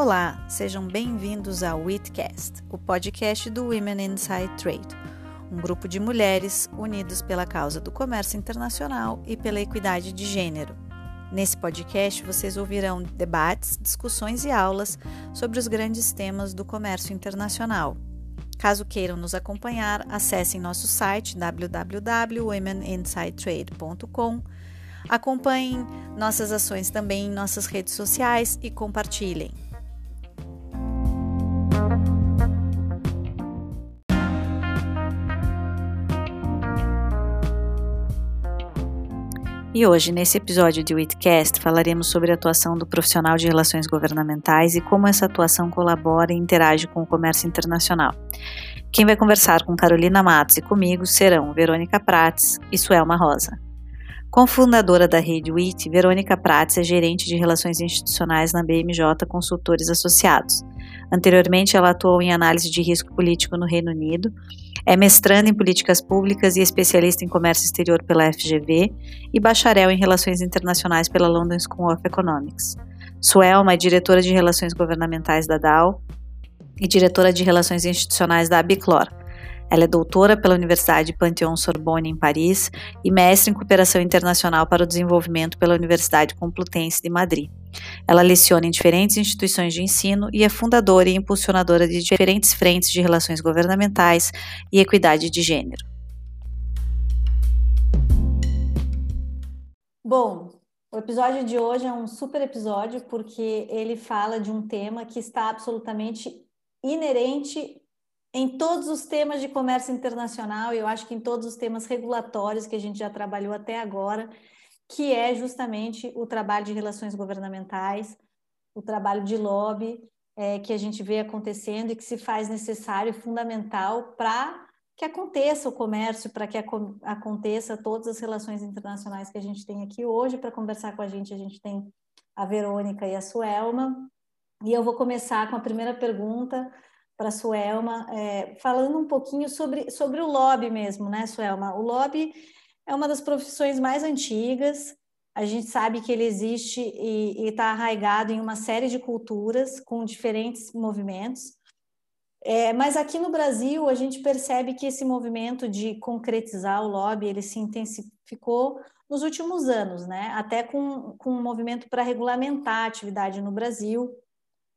Olá, sejam bem-vindos ao WITCast, o podcast do Women Inside Trade, um grupo de mulheres unidas pela causa do comércio internacional e pela equidade de gênero. Nesse podcast, vocês ouvirão debates, discussões e aulas sobre os grandes temas do comércio internacional. Caso queiram nos acompanhar, acessem nosso site www.womeninsidetrade.com. Acompanhem nossas ações também em nossas redes sociais e compartilhem. E hoje, nesse episódio de Witcast, falaremos sobre a atuação do profissional de relações governamentais e como essa atuação colabora e interage com o comércio internacional. Quem vai conversar com Carolina Matos e comigo serão Verônica Prates e Suelma Rosa. Cofundadora da rede WIT, Verônica Prates é gerente de relações institucionais na BMJ Consultores Associados. Anteriormente, ela atuou em análise de risco político no Reino Unido, é mestranda em políticas públicas e especialista em comércio exterior pela FGV e bacharel em relações internacionais pela London School of Economics. Suelma é diretora de relações governamentais da DAO e diretora de relações institucionais da Abiclor. Ela é doutora pela Universidade Panthéon-Sorbonne em Paris e mestre em cooperação internacional para o desenvolvimento pela Universidade Complutense de Madrid. Ela leciona em diferentes instituições de ensino e é fundadora e impulsionadora de diferentes frentes de relações governamentais e equidade de gênero. Bom, o episódio de hoje é um super episódio porque ele fala de um tema que está absolutamente inerente em todos os temas de comércio internacional, e eu acho que em todos os temas regulatórios que a gente já trabalhou até agora, que é justamente o trabalho de relações governamentais, o trabalho de lobby é, que a gente vê acontecendo e que se faz necessário e fundamental para que aconteça o comércio, para que aconteça todas as relações internacionais que a gente tem aqui hoje. Para conversar com a gente, a gente tem a Verônica e a Suelma. E eu vou começar com a primeira pergunta, para a Suelma, é, falando um pouquinho sobre, sobre o lobby mesmo, né, Suelma? O lobby é uma das profissões mais antigas, a gente sabe que ele existe e está arraigado em uma série de culturas com diferentes movimentos. É, mas aqui no Brasil a gente percebe que esse movimento de concretizar o lobby ele se intensificou nos últimos anos, né? Até com, com um movimento para regulamentar a atividade no Brasil.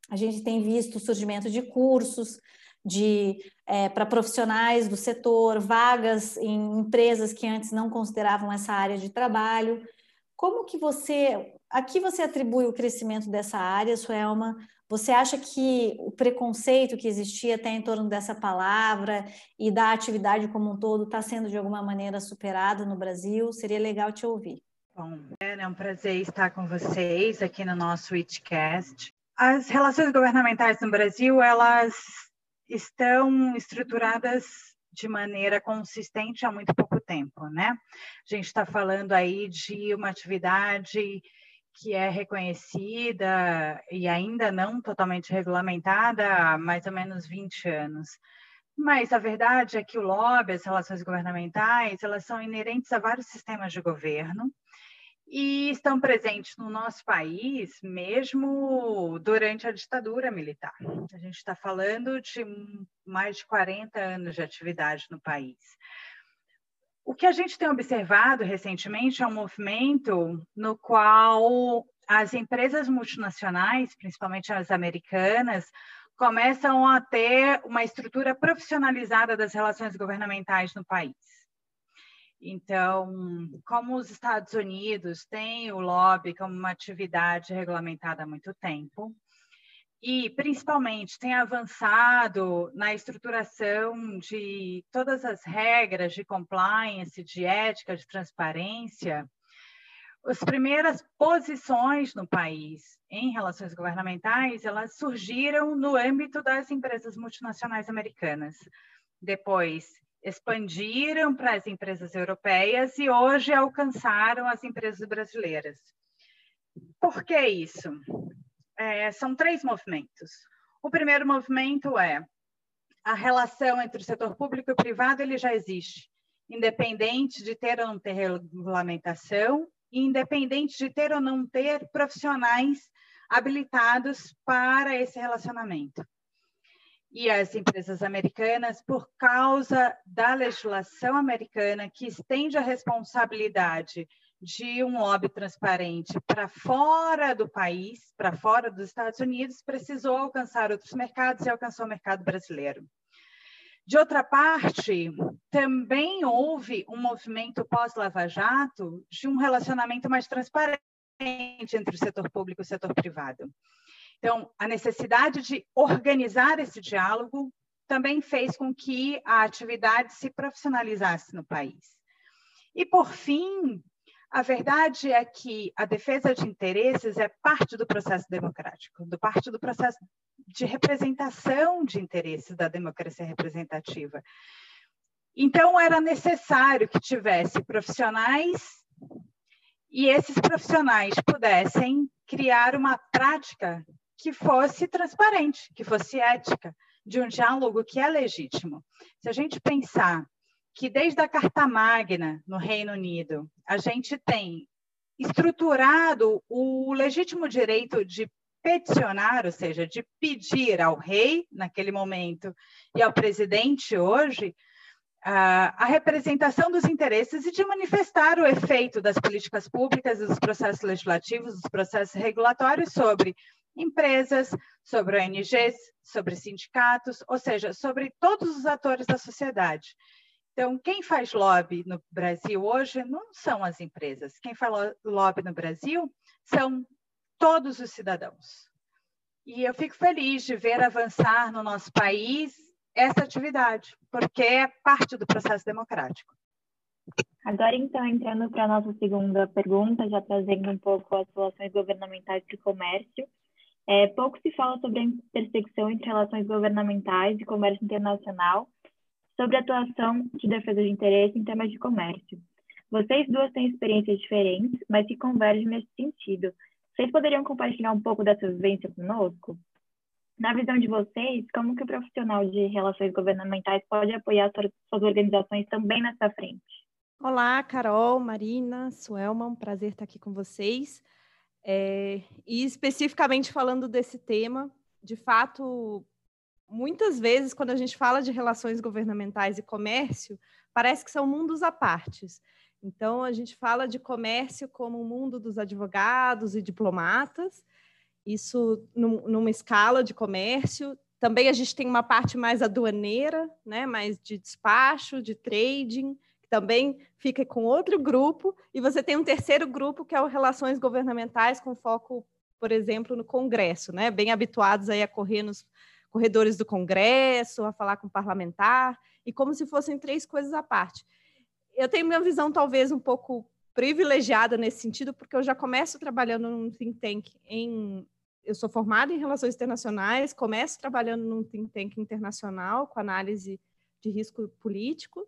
A gente tem visto o surgimento de cursos de é, para profissionais do setor, vagas em empresas que antes não consideravam essa área de trabalho. Como que você, a que você atribui o crescimento dessa área, Suelma? Você acha que o preconceito que existia até em torno dessa palavra e da atividade como um todo está sendo de alguma maneira superado no Brasil? Seria legal te ouvir. Bom, é um prazer estar com vocês aqui no nosso Witchcast. As relações governamentais no Brasil, elas estão estruturadas de maneira consistente há muito pouco tempo, né? A gente está falando aí de uma atividade que é reconhecida e ainda não totalmente regulamentada há mais ou menos 20 anos. Mas a verdade é que o lobby, as relações governamentais, elas são inerentes a vários sistemas de governo e estão presentes no nosso país mesmo durante a ditadura militar. A gente está falando de mais de 40 anos de atividade no país. O que a gente tem observado recentemente é um movimento no qual as empresas multinacionais, principalmente as americanas, começam a ter uma estrutura profissionalizada das relações governamentais no país. Então, como os Estados Unidos têm o lobby como uma atividade regulamentada há muito tempo, e principalmente tem avançado na estruturação de todas as regras de compliance, de ética, de transparência, as primeiras posições no país em relações governamentais, elas surgiram no âmbito das empresas multinacionais americanas. Depois, expandiram para as empresas europeias e hoje alcançaram as empresas brasileiras. Por que isso? É, são três movimentos. O primeiro movimento é a relação entre o setor público e privado, ele já existe, independente de ter ou não ter regulamentação, e independente de ter ou não ter profissionais habilitados para esse relacionamento. E as empresas americanas, por causa da legislação americana que estende a responsabilidade de um lobby transparente para fora do país, para fora dos Estados Unidos, precisou alcançar outros mercados e alcançou o mercado brasileiro. De outra parte, também houve um movimento pós-Lava Jato de um relacionamento mais transparente entre o setor público e o setor privado. Então, a necessidade de organizar esse diálogo também fez com que a atividade se profissionalizasse no país. E, por fim, a verdade é que a defesa de interesses é parte do processo democrático, do parte do processo de representação de interesses da democracia representativa. Então, era necessário que tivesse profissionais e esses profissionais pudessem criar uma prática que fosse transparente, que fosse ética, de um diálogo que é legítimo. Se a gente pensar que desde a Carta Magna no Reino Unido, a gente tem estruturado o legítimo direito de peticionar, ou seja, de pedir ao rei naquele momento e ao presidente hoje a, a representação dos interesses e de manifestar o efeito das políticas públicas, dos processos legislativos, dos processos regulatórios sobre empresas, sobre ONGs, sobre sindicatos, ou seja, sobre todos os atores da sociedade. Então, quem faz lobby no Brasil hoje não são as empresas. Quem faz lobby no Brasil são todos os cidadãos. E eu fico feliz de ver avançar no nosso país essa atividade, porque é parte do processo democrático. Agora, então, entrando para a nossa segunda pergunta, já trazendo um pouco as relações governamentais o comércio. É, pouco se fala sobre a intersecção entre relações governamentais e comércio internacional, sobre a atuação de defesa de interesse em temas de comércio. Vocês duas têm experiências diferentes, mas se convergem nesse sentido. Vocês poderiam compartilhar um pouco dessa vivência conosco? Na visão de vocês, como que o profissional de relações governamentais pode apoiar suas organizações também nessa frente? Olá, Carol, Marina, Suelma, um prazer estar aqui com vocês. É, e especificamente falando desse tema, de fato, muitas vezes, quando a gente fala de relações governamentais e comércio, parece que são mundos à partes. Então, a gente fala de comércio como o mundo dos advogados e diplomatas, isso num, numa escala de comércio. Também a gente tem uma parte mais aduaneira, né, mais de despacho, de trading, também fica com outro grupo, e você tem um terceiro grupo que é o relações governamentais com foco, por exemplo, no Congresso, né, bem habituados aí a correr nos corredores do Congresso, a falar com parlamentar, e como se fossem três coisas à parte. Eu tenho minha visão talvez um pouco privilegiada nesse sentido, porque eu já começo trabalhando num think tank em eu sou formada em relações internacionais, começo trabalhando num think tank internacional com análise de risco político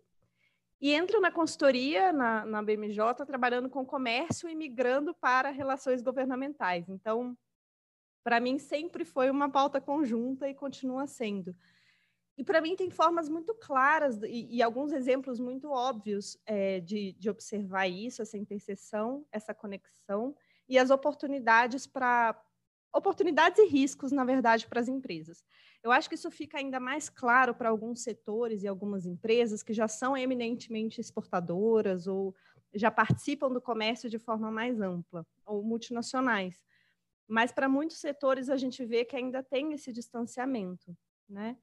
e entro na consultoria na, na BMJ trabalhando com comércio e migrando para relações governamentais. Então, para mim sempre foi uma pauta conjunta e continua sendo. E para mim tem formas muito claras e, e alguns exemplos muito óbvios é, de, de observar isso, essa interseção, essa conexão e as oportunidades para oportunidades e riscos, na verdade, para as empresas. Eu acho que isso fica ainda mais claro para alguns setores e algumas empresas que já são eminentemente exportadoras ou já participam do comércio de forma mais ampla, ou multinacionais. Mas para muitos setores a gente vê que ainda tem esse distanciamento, né?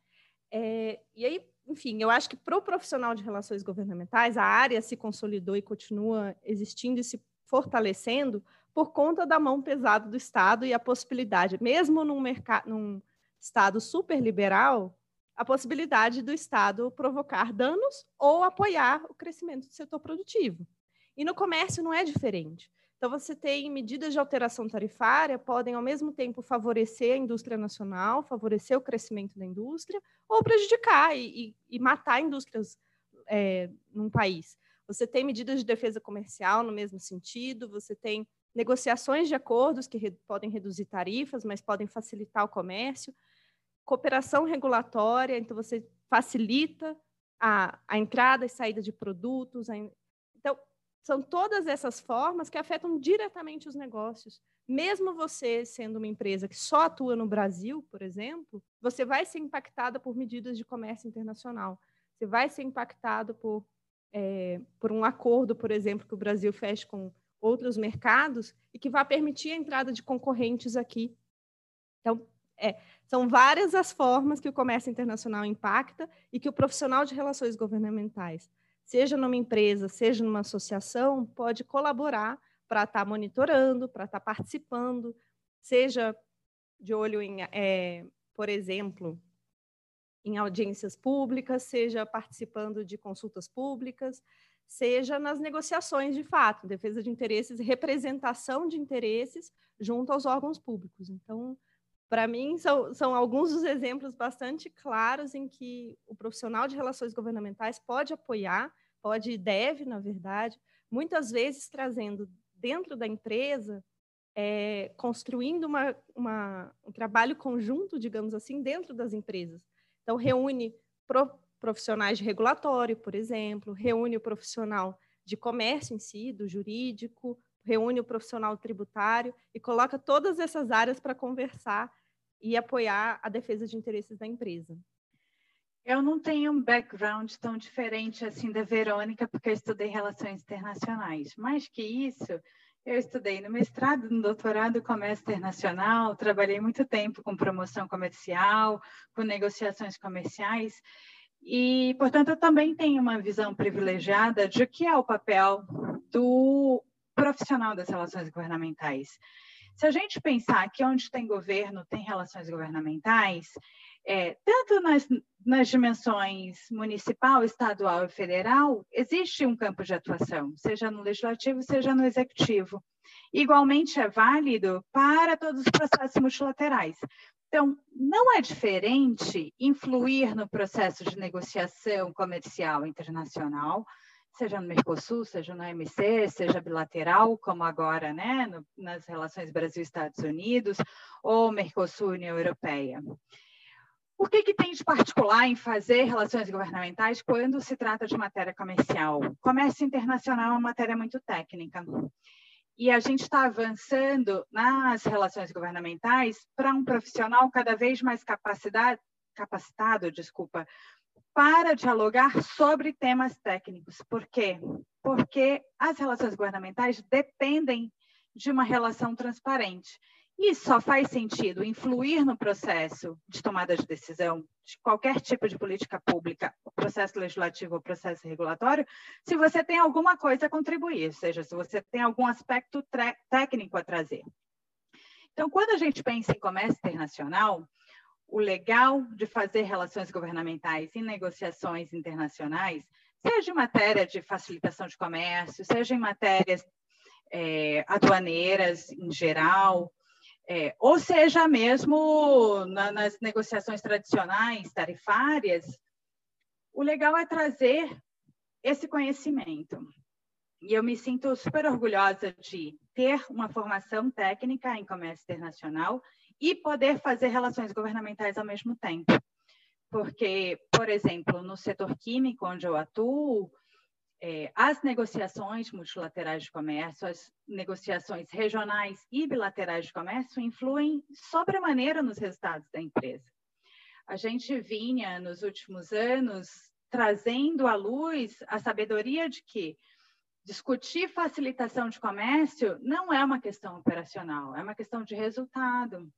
É, e aí, enfim, eu acho que para o profissional de relações governamentais a área se consolidou e continua existindo e se fortalecendo por conta da mão pesada do Estado e a possibilidade, mesmo num num Estado super liberal, a possibilidade do Estado provocar danos ou apoiar o crescimento do setor produtivo. E no comércio não é diferente. Então, você tem medidas de alteração tarifária, podem ao mesmo tempo favorecer a indústria nacional, favorecer o crescimento da indústria, ou prejudicar e, e, e matar indústrias é, num país. Você tem medidas de defesa comercial no mesmo sentido, você tem negociações de acordos que re, podem reduzir tarifas, mas podem facilitar o comércio, cooperação regulatória, então você facilita a, a entrada e saída de produtos, então são todas essas formas que afetam diretamente os negócios. Mesmo você sendo uma empresa que só atua no Brasil, por exemplo, você vai ser impactada por medidas de comércio internacional. Você vai ser impactado por, é, por um acordo, por exemplo, que o Brasil feche com outros mercados e que vai permitir a entrada de concorrentes aqui. Então, é, são várias as formas que o comércio internacional impacta e que o profissional de relações governamentais, seja numa empresa, seja numa associação, pode colaborar para estar tá monitorando, para estar tá participando, seja de olho em, é, por exemplo, em audiências públicas, seja participando de consultas públicas, seja nas negociações de fato, defesa de interesses, representação de interesses junto aos órgãos públicos. Então, para mim, são, são alguns dos exemplos bastante claros em que o profissional de relações governamentais pode apoiar, pode e deve, na verdade, muitas vezes trazendo dentro da empresa, é, construindo uma, uma, um trabalho conjunto, digamos assim, dentro das empresas. Então, reúne profissionais de regulatório, por exemplo, reúne o profissional de comércio em si, do jurídico, reúne o profissional tributário e coloca todas essas áreas para conversar e apoiar a defesa de interesses da empresa. Eu não tenho um background tão diferente assim da Verônica, porque eu estudei relações internacionais. Mais que isso, eu estudei no mestrado, no doutorado, comércio internacional, trabalhei muito tempo com promoção comercial, com negociações comerciais, e, portanto, eu também tenho uma visão privilegiada de que é o papel do profissional das relações governamentais. Se a gente pensar que onde tem governo tem relações governamentais, é, tanto nas, nas dimensões municipal, estadual e federal, existe um campo de atuação, seja no legislativo, seja no executivo. Igualmente é válido para todos os processos multilaterais. Então, não é diferente influir no processo de negociação comercial internacional, seja no Mercosul, seja no OMC, seja bilateral, como agora, né, no, nas relações Brasil-Estados Unidos, ou Mercosul-União Europeia. O que, que, tem de particular em fazer relações governamentais quando se trata de matéria comercial? Comércio internacional é uma matéria muito técnica. E a gente está avançando nas relações governamentais para um profissional cada vez mais capacitado, desculpa, para dialogar sobre temas técnicos. Por quê? Porque as relações governamentais dependem de uma relação transparente. E só faz sentido influir no processo de tomada de decisão de qualquer tipo de política pública, processo legislativo ou processo regulatório, se você tem alguma coisa a contribuir, ou seja, se você tem algum aspecto técnico a trazer. Então, quando a gente pensa em comércio internacional, o legal de fazer relações governamentais em negociações internacionais, seja em matéria de facilitação de comércio, seja em matérias é, aduaneiras em geral, é, ou seja, mesmo na, nas negociações tradicionais, tarifárias, o legal é trazer esse conhecimento. E eu me sinto super orgulhosa de ter uma formação técnica em comércio internacional e poder fazer relações governamentais ao mesmo tempo. Porque, por exemplo, no setor químico, onde eu atuo, é, as negociações multilaterais de comércio, as negociações regionais e bilaterais de comércio influem sobremaneira nos resultados da empresa. A gente vinha, nos últimos anos, trazendo à luz a sabedoria de que discutir facilitação de comércio não é uma questão operacional, é uma questão de resultado,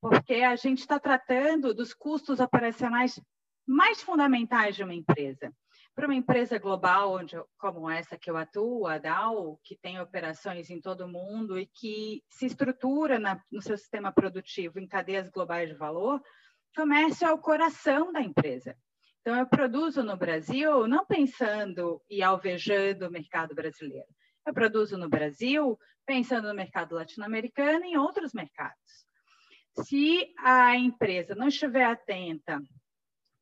porque a gente está tratando dos custos operacionais mais fundamentais de uma empresa para uma empresa global onde, como essa que eu atuo, a Dow, que tem operações em todo o mundo e que se estrutura na, no seu sistema produtivo em cadeias globais de valor, comércio é o coração da empresa. Então, eu produzo no Brasil não pensando e alvejando o mercado brasileiro. Eu produzo no Brasil pensando no mercado latino-americano e em outros mercados. Se a empresa não estiver atenta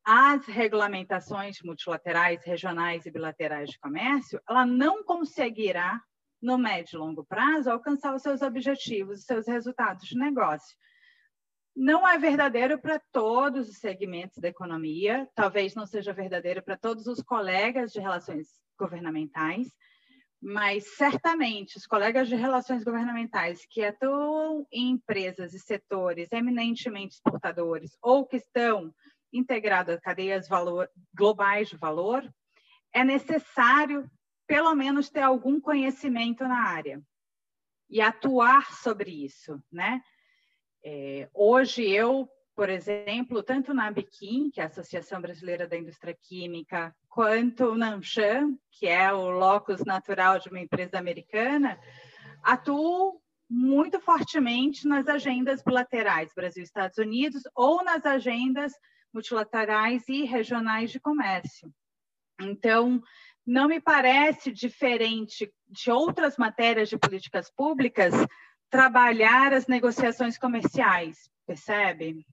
as regulamentações multilaterais, regionais e bilaterais de comércio, ela não conseguirá, no médio e longo prazo, alcançar os seus objetivos, os seus resultados de negócio. Não é verdadeiro para todos os segmentos da economia, talvez não seja verdadeiro para todos os colegas de relações governamentais, mas certamente os colegas de relações governamentais que atuam em empresas e setores eminentemente exportadores ou que estão integrados a cadeias valor, globais de valor, é necessário pelo menos ter algum conhecimento na área e atuar sobre isso, né? É, hoje eu, por exemplo, tanto na Biquim, que é a Associação Brasileira da Indústria Química, quanto na Anshan, que é o locus natural de uma empresa americana, atuo muito fortemente nas agendas bilaterais Brasil-Estados Unidos ou nas agendas multilaterais e regionais de comércio. Então, não me parece diferente de outras matérias de políticas públicas trabalhar as negociações comerciais, percebe?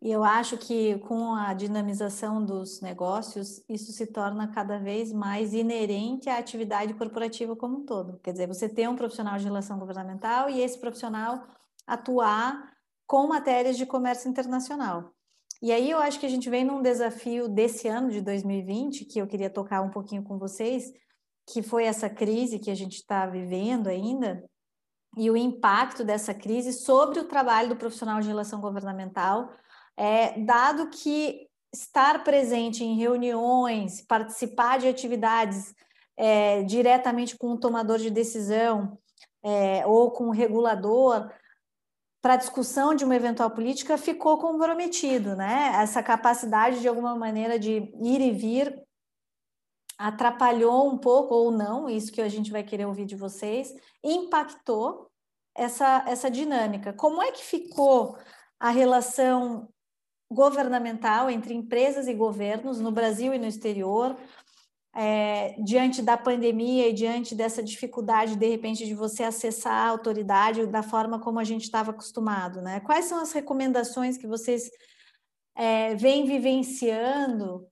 E eu acho que com a dinamização dos negócios, isso se torna cada vez mais inerente à atividade corporativa como um todo. Quer dizer, você ter um profissional de relação governamental e esse profissional atuar com matérias de comércio internacional. E aí eu acho que a gente vem num desafio desse ano de 2020, que eu queria tocar um pouquinho com vocês, que foi essa crise que a gente está vivendo ainda, e o impacto dessa crise sobre o trabalho do profissional de relação governamental, é, dado que estar presente em reuniões, participar de atividades é, diretamente com o tomador de decisão é, ou com o regulador, para a discussão de uma eventual política ficou comprometido, né? Essa capacidade de alguma maneira de ir e vir atrapalhou um pouco ou não, isso que a gente vai querer ouvir de vocês, impactou essa, essa dinâmica. Como é que ficou a relação governamental entre empresas e governos no Brasil e no exterior? É, diante da pandemia e diante dessa dificuldade, de repente, de você acessar a autoridade da forma como a gente estava acostumado, né? Quais são as recomendações que vocês é, vêm vivenciando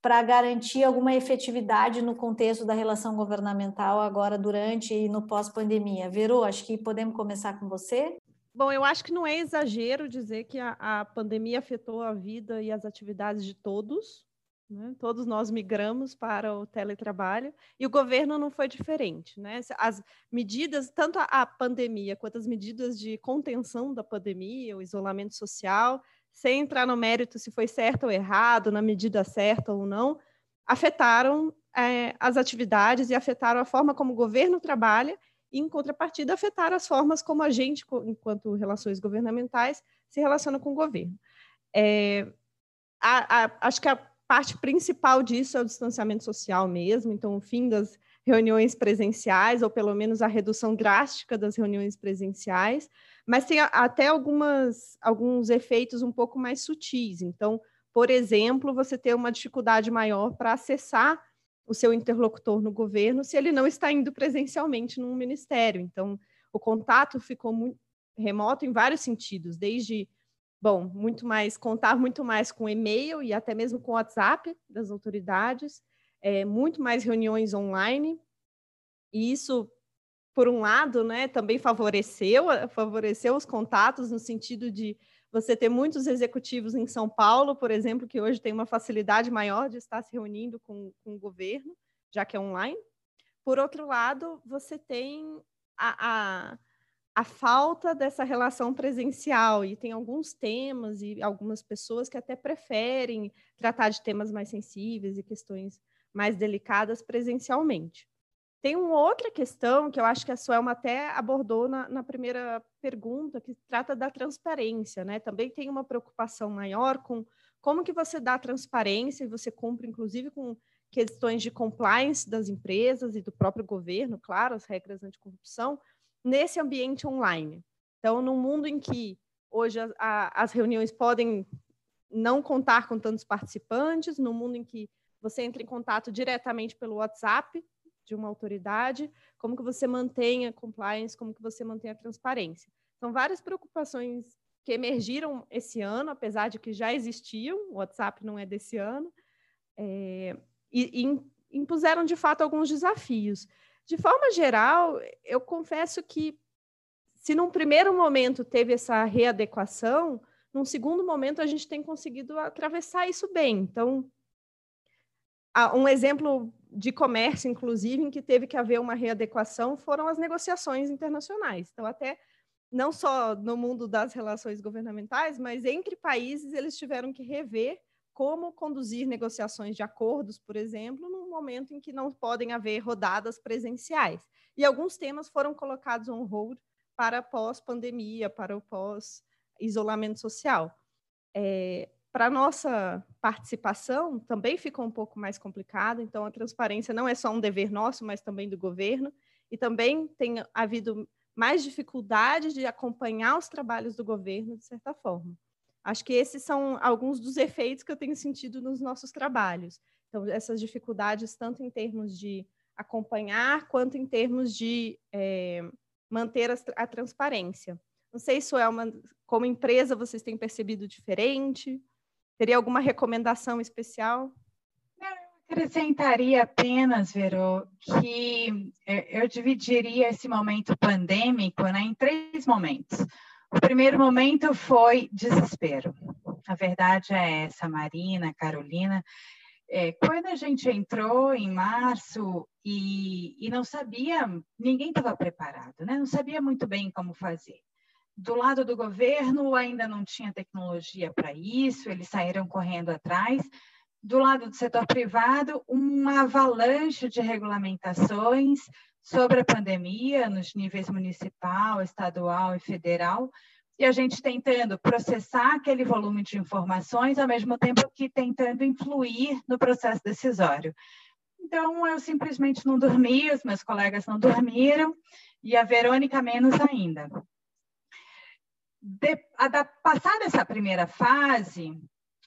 para garantir alguma efetividade no contexto da relação governamental agora, durante e no pós-pandemia? Verô, acho que podemos começar com você. Bom, eu acho que não é exagero dizer que a, a pandemia afetou a vida e as atividades de todos, né? Todos nós migramos para o teletrabalho e o governo não foi diferente. Né? As medidas, tanto a pandemia quanto as medidas de contenção da pandemia, o isolamento social, sem entrar no mérito se foi certo ou errado, na medida certa ou não, afetaram é, as atividades e afetaram a forma como o governo trabalha e, em contrapartida, afetaram as formas como a gente, enquanto relações governamentais, se relaciona com o governo. É, a, a, acho que a parte principal disso é o distanciamento social mesmo, então o fim das reuniões presenciais, ou pelo menos a redução drástica das reuniões presenciais, mas tem até algumas, alguns efeitos um pouco mais sutis. Então, por exemplo, você ter uma dificuldade maior para acessar o seu interlocutor no governo se ele não está indo presencialmente no ministério. Então, o contato ficou muito remoto em vários sentidos, desde bom, muito mais, contar muito mais com e-mail e até mesmo com WhatsApp das autoridades, é, muito mais reuniões online, e isso, por um lado, né, também favoreceu, favoreceu os contatos no sentido de você ter muitos executivos em São Paulo, por exemplo, que hoje tem uma facilidade maior de estar se reunindo com, com o governo, já que é online. Por outro lado, você tem a, a a falta dessa relação presencial e tem alguns temas e algumas pessoas que até preferem tratar de temas mais sensíveis e questões mais delicadas presencialmente. Tem uma outra questão que eu acho que a Suelma até abordou na, na primeira pergunta, que trata da transparência, né? Também tem uma preocupação maior com como que você dá transparência e você cumpre, inclusive, com questões de compliance das empresas e do próprio governo, claro, as regras anticorrupção, nesse ambiente online. Então, num mundo em que hoje a, a, as reuniões podem não contar com tantos participantes, no mundo em que você entra em contato diretamente pelo WhatsApp de uma autoridade, como que você mantém a compliance, como que você mantém a transparência. São várias preocupações que emergiram esse ano, apesar de que já existiam, o WhatsApp não é desse ano, é, e, e impuseram de fato alguns desafios. De forma geral, eu confesso que se num primeiro momento teve essa readequação, num segundo momento a gente tem conseguido atravessar isso bem. Então, um exemplo de comércio, inclusive, em que teve que haver uma readequação foram as negociações internacionais. Então, até não só no mundo das relações governamentais, mas entre países eles tiveram que rever como conduzir negociações de acordos, por exemplo, momento em que não podem haver rodadas presenciais. E alguns temas foram colocados on hold para pós-pandemia, para o pós-isolamento social. É, para nossa participação, também ficou um pouco mais complicado, então a transparência não é só um dever nosso, mas também do governo, e também tem havido mais dificuldade de acompanhar os trabalhos do governo, de certa forma. Acho que esses são alguns dos efeitos que eu tenho sentido nos nossos trabalhos. Então, essas dificuldades, tanto em termos de acompanhar, quanto em termos de é, manter a, a, transparência. Não sei, Suelma, como empresa vocês têm percebido diferente? Teria alguma recomendação especial? acrescentaria apenas, Vero, que é, eu dividiria esse momento pandêmico né, em três momentos. O primeiro momento foi desespero. A verdade é essa, Marina, Carolina. É, quando a gente entrou em março e, e não sabia, ninguém estava preparado, né? não sabia muito bem como fazer. Do lado do governo, ainda não tinha tecnologia para isso, eles saíram correndo atrás, do lado do setor privado, uma avalanche de regulamentações sobre a pandemia nos níveis municipal, estadual e federal, e a gente tentando processar aquele volume de informações, ao mesmo tempo que tentando influir no processo decisório. Então, eu simplesmente não dormi, os meus colegas não dormiram, e a Verônica menos ainda. De, passada essa primeira fase,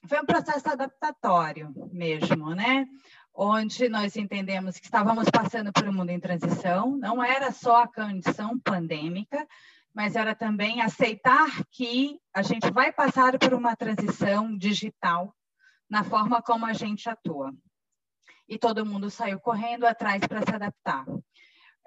foi um processo adaptatório mesmo, né? Onde nós entendemos que estávamos passando por um mundo em transição, não era só a condição pandêmica, mas era também aceitar que a gente vai passar por uma transição digital na forma como a gente atua. E todo mundo saiu correndo atrás para se adaptar.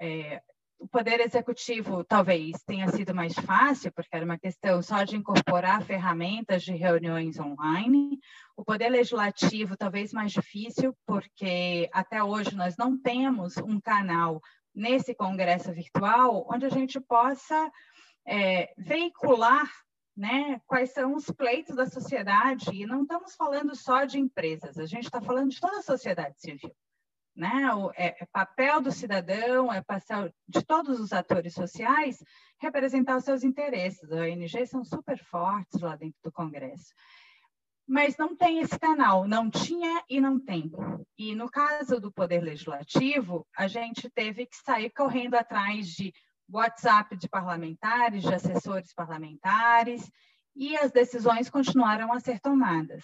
É, o Poder Executivo talvez tenha sido mais fácil, porque era uma questão só de incorporar ferramentas de reuniões online. O Poder Legislativo talvez mais difícil, porque até hoje nós não temos um canal nesse congresso virtual onde a gente possa é, veicular né, quais são os pleitos da sociedade. E não estamos falando só de empresas, a gente está falando de toda a sociedade civil. Né? O, é, é, papel do cidadão, é papel de todos os atores sociais representar os seus interesses. As ONGs são super fortes lá dentro do Congresso. Mas não tem esse canal, não tinha e não tem. E no caso do Poder Legislativo, a gente teve que sair correndo atrás de WhatsApp de parlamentares, de assessores parlamentares, e as decisões continuaram a ser tomadas.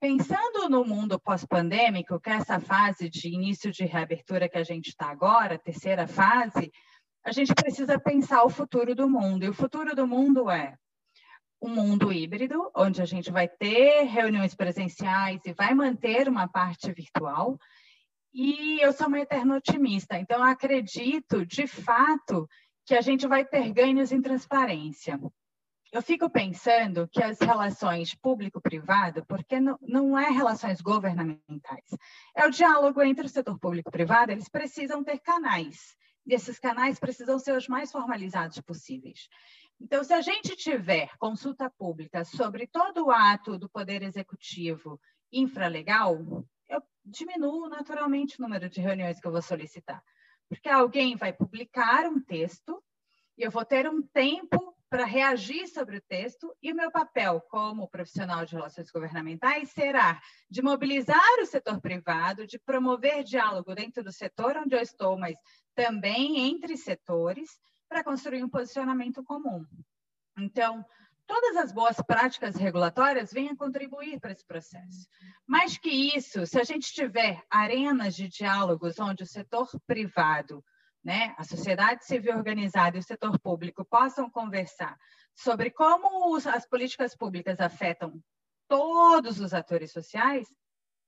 Pensando no mundo pós-pandêmico, que é essa fase de início de reabertura que a gente está agora, terceira fase, a gente precisa pensar o futuro do mundo. E o futuro do mundo é um mundo híbrido, onde a gente vai ter reuniões presenciais e vai manter uma parte virtual. E eu sou uma eterna otimista, então acredito, de fato, que a gente vai ter ganhos em transparência. Eu fico pensando que as relações público-privado, porque não, não é relações governamentais, é o diálogo entre o setor público e privado, eles precisam ter canais, e esses canais precisam ser os mais formalizados possíveis. Então, se a gente tiver consulta pública sobre todo o ato do Poder Executivo infralegal, eu diminuo naturalmente o número de reuniões que eu vou solicitar, porque alguém vai publicar um texto e eu vou ter um tempo para reagir sobre o texto e o meu papel como profissional de relações governamentais será de mobilizar o setor privado, de promover diálogo dentro do setor onde eu estou, mas também entre setores, para construir um posicionamento comum. Então, todas as boas práticas regulatórias vêm a contribuir para esse processo. Mais que isso, se a gente tiver arenas de diálogos onde o setor privado né, a sociedade civil organizada e o setor público possam conversar sobre como as políticas públicas afetam todos os atores sociais,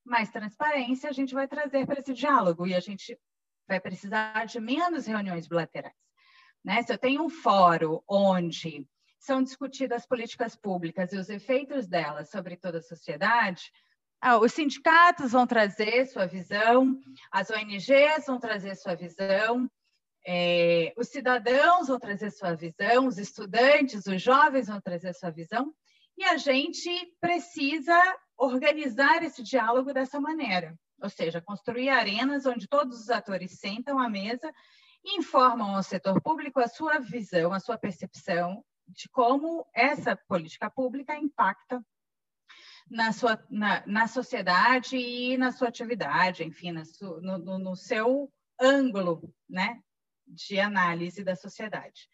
mais transparência a gente vai trazer para esse diálogo e a gente vai precisar de menos reuniões bilaterais. Né? Se eu tenho um fórum onde são discutidas políticas públicas e os efeitos delas sobre toda a sociedade, ah, os sindicatos vão trazer sua visão, as ONGs vão trazer sua visão, é, os cidadãos vão trazer sua visão, os estudantes, os jovens vão trazer sua visão, e a gente precisa organizar esse diálogo dessa maneira, ou seja, construir arenas onde todos os atores sentam à mesa e informam ao setor público a sua visão, a sua percepção de como essa política pública impacta na, sua, na, na sociedade e na sua atividade, enfim, su, no, no, no seu ângulo né, de análise da sociedade.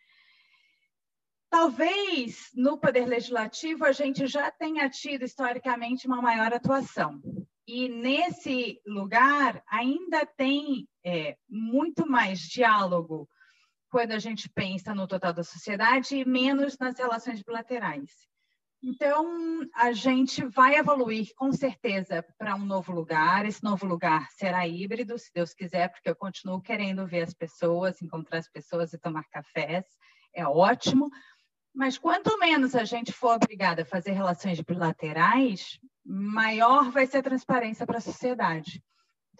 Talvez no Poder Legislativo a gente já tenha tido historicamente uma maior atuação. E nesse lugar ainda tem é, muito mais diálogo quando a gente pensa no total da sociedade e menos nas relações bilaterais. Então, a gente vai evoluir com certeza para um novo lugar. Esse novo lugar será híbrido, se Deus quiser, porque eu continuo querendo ver as pessoas, encontrar as pessoas e tomar cafés. É ótimo. Mas quanto menos a gente for obrigada a fazer relações bilaterais, maior vai ser a transparência para a sociedade.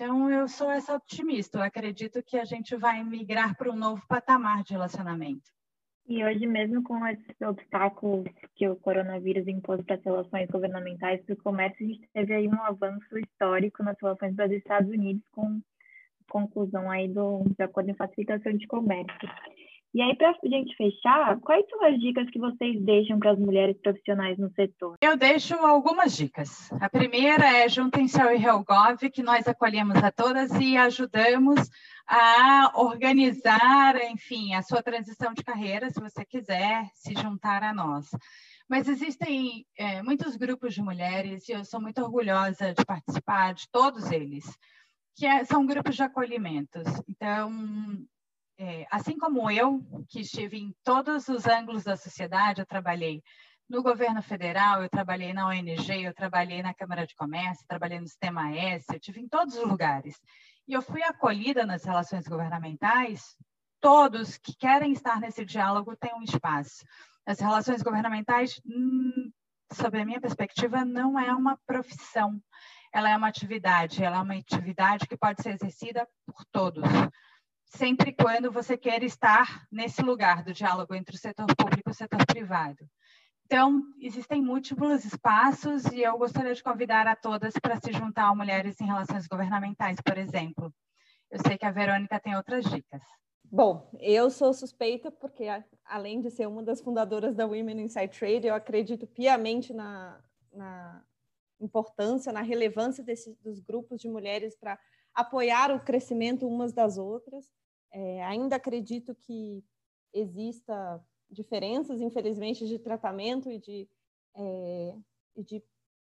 Então, eu sou essa otimista. Eu acredito que a gente vai migrar para um novo patamar de relacionamento. E hoje, mesmo com esses obstáculos que o coronavírus impôs para as relações governamentais para o comércio, a gente teve aí um avanço histórico nas relações Brasil Estados Unidos com conclusão aí do, do acordo de facilitação de comércio. E aí, para a gente fechar, quais são as dicas que vocês deixam para as mulheres profissionais no setor? Eu deixo algumas dicas. A primeira é juntem-se ao IRELGOV, que nós acolhemos a todas e ajudamos a organizar, enfim, a sua transição de carreira, se você quiser se juntar a nós. Mas existem é, muitos grupos de mulheres e eu sou muito orgulhosa de participar de todos eles, que é, são grupos de acolhimentos. Então, é, assim como eu, que estive em todos os ângulos da sociedade, eu trabalhei no governo federal, eu trabalhei na ONG, eu trabalhei na Câmara de Comércio, trabalhei no Sistema S, eu tive em todos os lugares. E eu fui acolhida nas relações governamentais. Todos que querem estar nesse diálogo têm um espaço. As relações governamentais, hum, sob a minha perspectiva, não é uma profissão. Ela é uma atividade, ela é uma atividade que pode ser exercida por todos sempre quando você quer estar nesse lugar do diálogo entre o setor público e o setor privado. Então, existem múltiplos espaços e eu gostaria de convidar a todas para se juntar a mulheres em relações governamentais, por exemplo. Eu sei que a Verônica tem outras dicas. Bom, eu sou suspeita porque, além de ser uma das fundadoras da Women Inside Trade, eu acredito piamente na, na importância, na relevância desse, dos grupos de mulheres para apoiar o crescimento umas das outras. É, ainda acredito que exista diferenças, infelizmente, de tratamento e de, é, de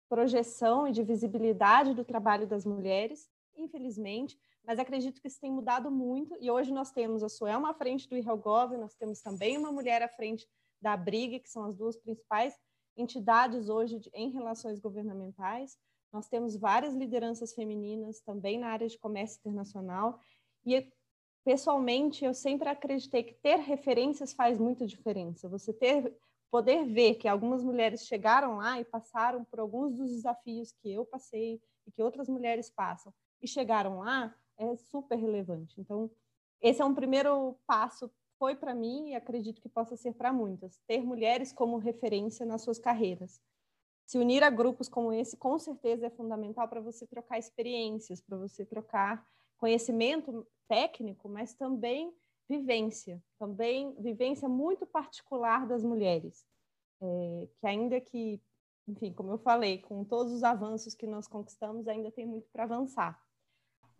projeção e de visibilidade do trabalho das mulheres, infelizmente, mas acredito que isso tem mudado muito e hoje nós temos a Suelma à frente do IRELGOV, nós temos também uma mulher à frente da BRIG, que são as duas principais entidades hoje de, em relações governamentais. Nós temos várias lideranças femininas também na área de comércio internacional. E, pessoalmente, eu sempre acreditei que ter referências faz muita diferença. Você ter, poder ver que algumas mulheres chegaram lá e passaram por alguns dos desafios que eu passei e que outras mulheres passam e chegaram lá é super relevante. Então, esse é um primeiro passo foi para mim e acredito que possa ser para muitas, ter mulheres como referência nas suas carreiras se unir a grupos como esse, com certeza é fundamental para você trocar experiências, para você trocar conhecimento técnico, mas também vivência, também vivência muito particular das mulheres, é, que ainda que, enfim, como eu falei, com todos os avanços que nós conquistamos, ainda tem muito para avançar.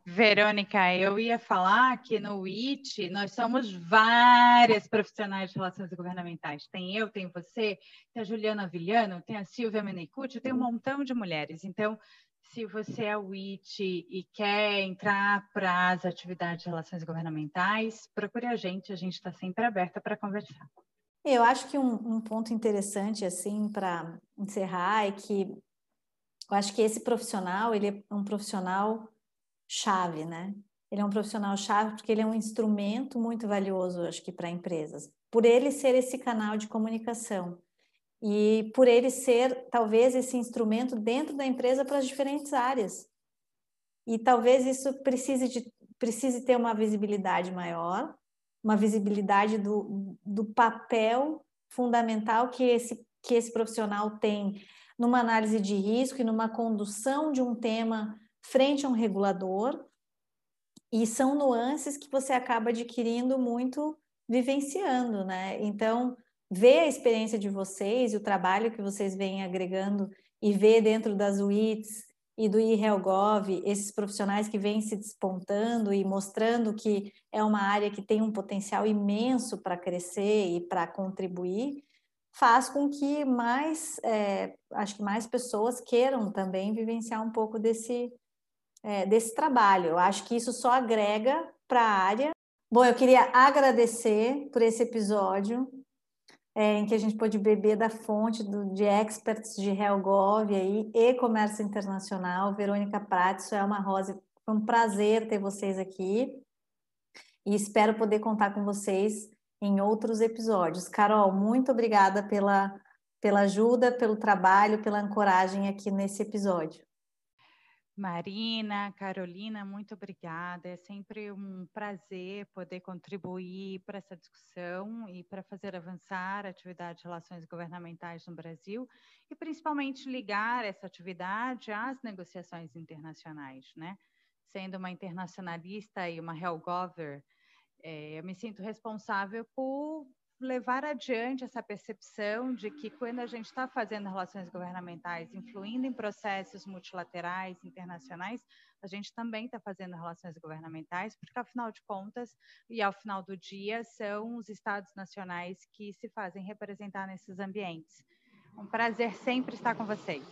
Verônica, eu ia falar que no IT nós somos várias profissionais de relações governamentais. Tem eu, tem você, tem a Juliana Vilhano, tem a Silvia Menecucci, tem um montão de mulheres. Então, se você é o IT e quer entrar para as atividades de relações governamentais, procure a gente, a gente está sempre aberta para conversar. Eu acho que um, um ponto interessante, assim, para encerrar, é que eu acho que esse profissional, ele é um profissional chave, né? Ele é um profissional chave porque ele é um instrumento muito valioso, acho que para empresas, por ele ser esse canal de comunicação. e por ele ser talvez esse instrumento dentro da empresa para as diferentes áreas. E talvez isso precise, de, precise ter uma visibilidade maior, uma visibilidade do, do papel fundamental que esse, que esse profissional tem numa análise de risco e numa condução de um tema frente a um regulador. E são nuances que você acaba adquirindo muito vivenciando, né? Então, ver a experiência de vocês e o trabalho que vocês vêm agregando e ver dentro das UITs e do IRELGOV esses profissionais que vêm se despontando e mostrando que é uma área que tem um potencial imenso para crescer e para contribuir, faz com que mais, é, acho que mais pessoas queiram também vivenciar um pouco desse, é, desse trabalho. Eu acho que isso só agrega para a área. Bom, eu queria agradecer por esse episódio é, em que a gente pôde beber da fonte do, de experts de HealthGov aí, e comércio internacional. Verônica Prates, é uma Rosa, foi um prazer ter vocês aqui e espero poder contar com vocês em outros episódios. Carol, muito obrigada pela, pela ajuda, pelo trabalho, pela ancoragem aqui nesse episódio. Marina, Carolina, muito obrigada. É sempre um prazer poder contribuir para essa discussão e para fazer avançar a atividade de relações governamentais no Brasil e principalmente ligar essa atividade às negociações internacionais, né? Sendo uma internacionalista e uma Hellgover, é, eu me sinto responsável por levar adiante essa percepção de que quando a gente está fazendo relações governamentais, influindo em processos multilaterais, internacionais, a gente também está fazendo relações governamentais, porque afinal de contas, e ao final do dia, são os estados nacionais que se fazem representar nesses ambientes. Um prazer sempre estar com vocês.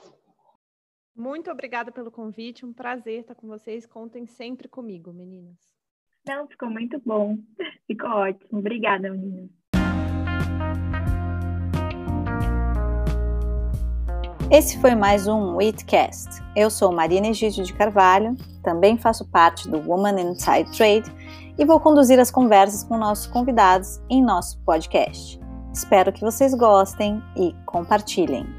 Muito obrigada pelo convite, um prazer estar com vocês. Contem sempre comigo, meninas. Não, ficou muito bom. Ficou ótimo. Obrigada, meninas. Esse foi mais um Witcast. Eu sou Marina Egídio de Carvalho, também faço parte do Woman Inside Trade e vou conduzir as conversas com nossos convidados em nosso podcast. Espero que vocês gostem e compartilhem.